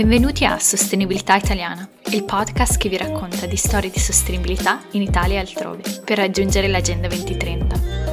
Benvenuti a Sostenibilità Italiana, il podcast che vi racconta di storie di sostenibilità in Italia e altrove, per raggiungere l'Agenda 2030.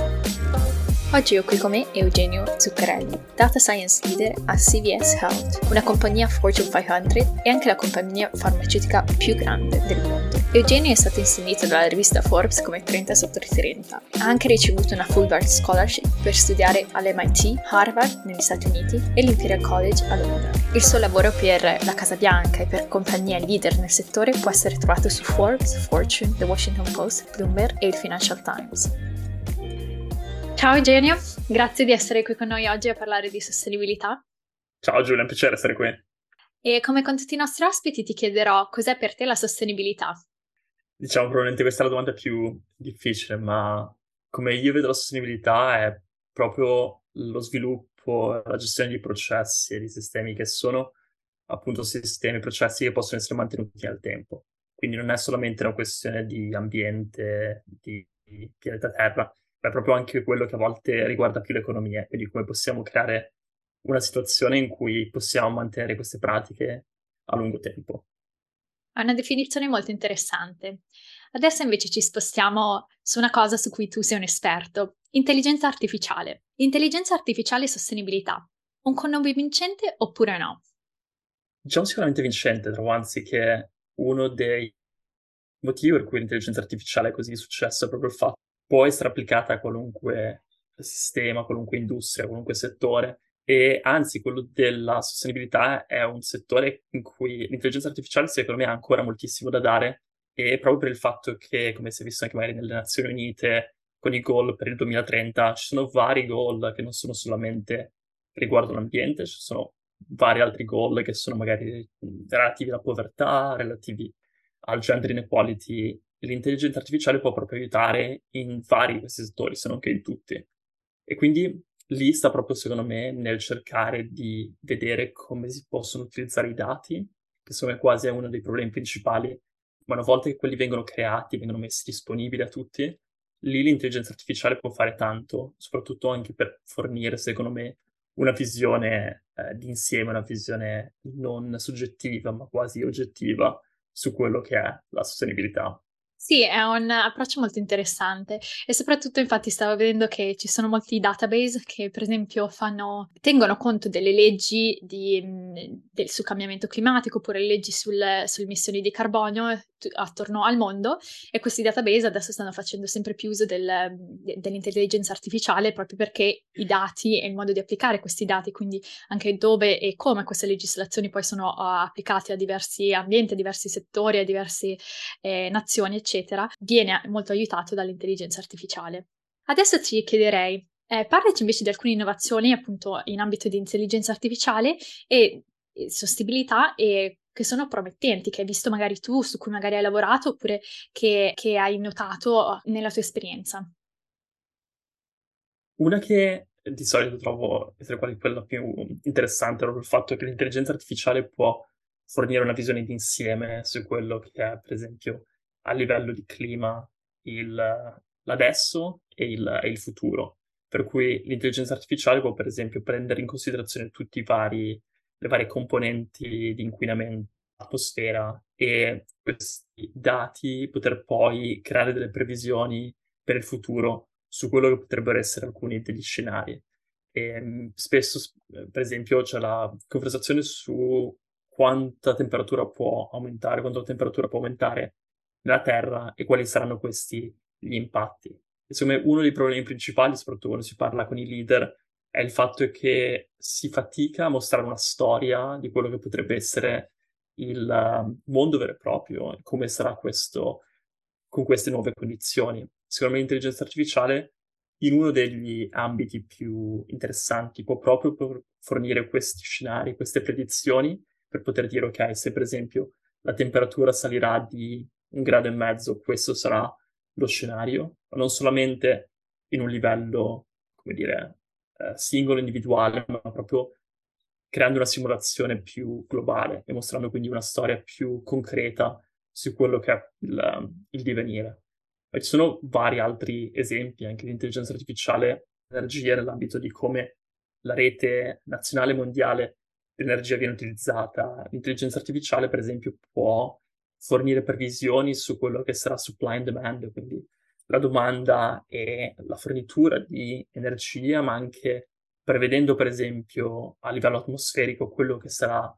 Oggi ho qui con me Eugenio Zuccarelli, Data Science Leader a CVS Health, una compagnia Fortune 500 e anche la compagnia farmaceutica più grande del mondo. Eugenio è stato insignito dalla rivista Forbes come 30 sotto 30. Ha anche ricevuto una Fulbright Scholarship per studiare all'MIT, Harvard negli Stati Uniti e l'Imperial College a Londra. Il suo lavoro per la Casa Bianca e per compagnie leader nel settore può essere trovato su Forbes, Fortune, The Washington Post, Bloomberg e il Financial Times. Ciao Eugenio, grazie di essere qui con noi oggi a parlare di sostenibilità. Ciao Giulia, è un piacere essere qui. E come con tutti i nostri ospiti ti chiederò cos'è per te la sostenibilità? Diciamo probabilmente questa è la domanda più difficile, ma come io vedo la sostenibilità è proprio lo sviluppo, la gestione di processi e di sistemi che sono appunto sistemi, processi che possono essere mantenuti nel tempo. Quindi non è solamente una questione di ambiente, di pianeta Terra, è proprio anche quello che a volte riguarda più l'economia, quindi come possiamo creare una situazione in cui possiamo mantenere queste pratiche a lungo tempo. È una definizione molto interessante. Adesso invece ci spostiamo su una cosa su cui tu sei un esperto, intelligenza artificiale. Intelligenza artificiale e sostenibilità. Un connubio vincente oppure no? Diciamo sicuramente vincente, trovo anzi che uno dei motivi per cui l'intelligenza artificiale è così di successo è proprio il fatto può essere applicata a qualunque sistema, qualunque industria, qualunque settore. E anzi, quello della sostenibilità è un settore in cui l'intelligenza artificiale, secondo me, ha ancora moltissimo da dare. E proprio per il fatto che, come si è visto anche magari nelle Nazioni Unite, con i goal per il 2030, ci sono vari goal che non sono solamente riguardo l'ambiente, ci sono vari altri goal che sono magari relativi alla povertà, relativi al gender inequality l'intelligenza artificiale può proprio aiutare in vari di questi settori, se non che in tutti. E quindi lì sta proprio, secondo me, nel cercare di vedere come si possono utilizzare i dati, che sono quasi uno dei problemi principali, ma una volta che quelli vengono creati, vengono messi disponibili a tutti, lì l'intelligenza artificiale può fare tanto, soprattutto anche per fornire, secondo me, una visione eh, d'insieme, una visione non soggettiva, ma quasi oggettiva su quello che è la sostenibilità. Sì, è un approccio molto interessante e soprattutto infatti stavo vedendo che ci sono molti database che per esempio fanno, tengono conto delle leggi di, mhmm, del, sul cambiamento climatico oppure le leggi sul, sulle emissioni di carbonio eh, attorno al mondo e questi database adesso stanno facendo sempre più uso del, de, dell'intelligenza artificiale proprio perché i dati e il modo di applicare questi dati, quindi anche dove e come queste legislazioni poi sono uh, applicate a diversi ambienti, a diversi settori, a diverse eh, nazioni, eccetera, viene molto aiutato dall'intelligenza artificiale. Adesso ti chiederei, eh, parlaci invece di alcune innovazioni appunto in ambito di intelligenza artificiale e sostenibilità e che sono promettenti, che hai visto magari tu, su cui magari hai lavorato oppure che, che hai notato nella tua esperienza. Una che di solito trovo essere quella più interessante è proprio il fatto che l'intelligenza artificiale può fornire una visione d'insieme su quello che è, per esempio, a livello di clima il, l'adesso e il, e il futuro. Per cui l'intelligenza artificiale può, per esempio, prendere in considerazione tutte le varie componenti di inquinamento dell'atmosfera e questi dati poter poi creare delle previsioni per il futuro su quello che potrebbero essere alcuni degli scenari. E, spesso, per esempio, c'è la conversazione su quanta temperatura può aumentare, quanto la temperatura può aumentare della Terra e quali saranno questi gli impatti. Insomma, uno dei problemi principali, soprattutto quando si parla con i leader, è il fatto che si fatica a mostrare una storia di quello che potrebbe essere il um, mondo vero e proprio come sarà questo con queste nuove condizioni. Secondo me l'intelligenza artificiale in uno degli ambiti più interessanti può proprio fornire questi scenari, queste predizioni per poter dire ok, se per esempio la temperatura salirà di un grado e mezzo, questo sarà lo scenario, non solamente in un livello, come dire, eh, singolo, individuale, ma proprio creando una simulazione più globale e mostrando quindi una storia più concreta su quello che è il, il divenire. E ci sono vari altri esempi anche di intelligenza artificiale, energia nell'ambito di come la rete nazionale mondiale di energia viene utilizzata. L'intelligenza artificiale, per esempio, può fornire previsioni su quello che sarà supply and demand, quindi la domanda e la fornitura di energia, ma anche prevedendo, per esempio, a livello atmosferico quello che sarà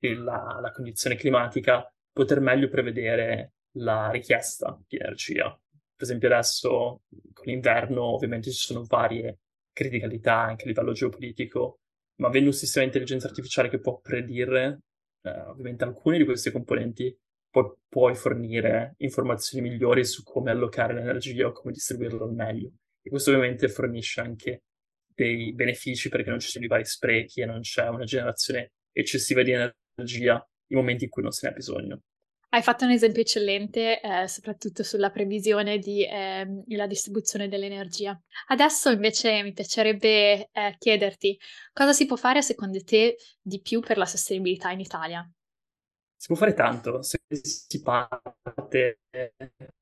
la, la condizione climatica, poter meglio prevedere la richiesta di energia. Per esempio adesso con l'inverno ovviamente ci sono varie criticalità anche a livello geopolitico, ma avendo un sistema di intelligenza artificiale che può predire eh, ovviamente alcuni di questi componenti, poi puoi fornire informazioni migliori su come allocare l'energia o come distribuirla al meglio. E questo ovviamente fornisce anche dei benefici perché non ci sono i vari sprechi e non c'è una generazione eccessiva di energia in momenti in cui non se ne ha bisogno. Hai fatto un esempio eccellente, eh, soprattutto sulla previsione della eh, distribuzione dell'energia. Adesso invece mi piacerebbe eh, chiederti cosa si può fare secondo te di più per la sostenibilità in Italia? Si può fare tanto se si parte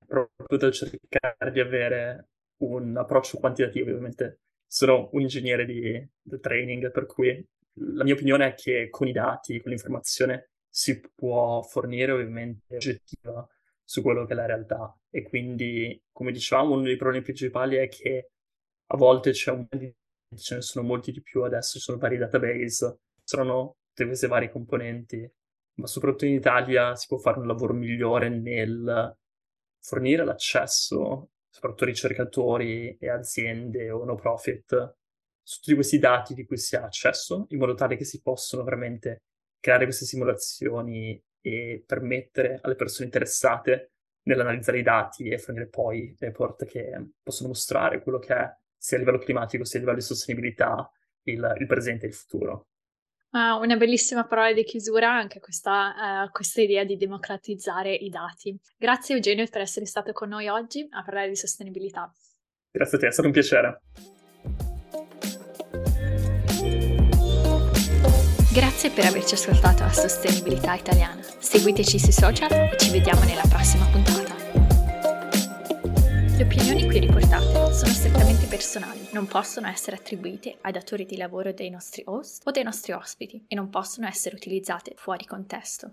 proprio dal cercare di avere un approccio quantitativo. Ovviamente sono un ingegnere di, di training, per cui la mia opinione è che con i dati, con l'informazione, si può fornire ovviamente oggettiva su quello che è la realtà. E quindi, come dicevamo, uno dei problemi principali è che a volte c'è un ce ne sono molti di più adesso, ci sono vari database, sono tutte queste varie componenti, ma soprattutto in Italia si può fare un lavoro migliore nel fornire l'accesso, soprattutto a ricercatori e aziende o no profit, su tutti questi dati di cui si ha accesso, in modo tale che si possano veramente creare queste simulazioni e permettere alle persone interessate nell'analizzare i dati e fornire poi report che possono mostrare quello che è sia a livello climatico sia a livello di sostenibilità il, il presente e il futuro. Ah, una bellissima parola di chiusura anche questa, uh, questa idea di democratizzare i dati. Grazie Eugenio per essere stato con noi oggi a parlare di sostenibilità. Grazie a te, è stato un piacere. Grazie per averci ascoltato a Sostenibilità Italiana. Seguiteci sui social e ci vediamo nella prossima puntata. Le opinioni qui riportate sono strettamente personali, non possono essere attribuite ai datori di lavoro dei nostri host o dei nostri ospiti e non possono essere utilizzate fuori contesto.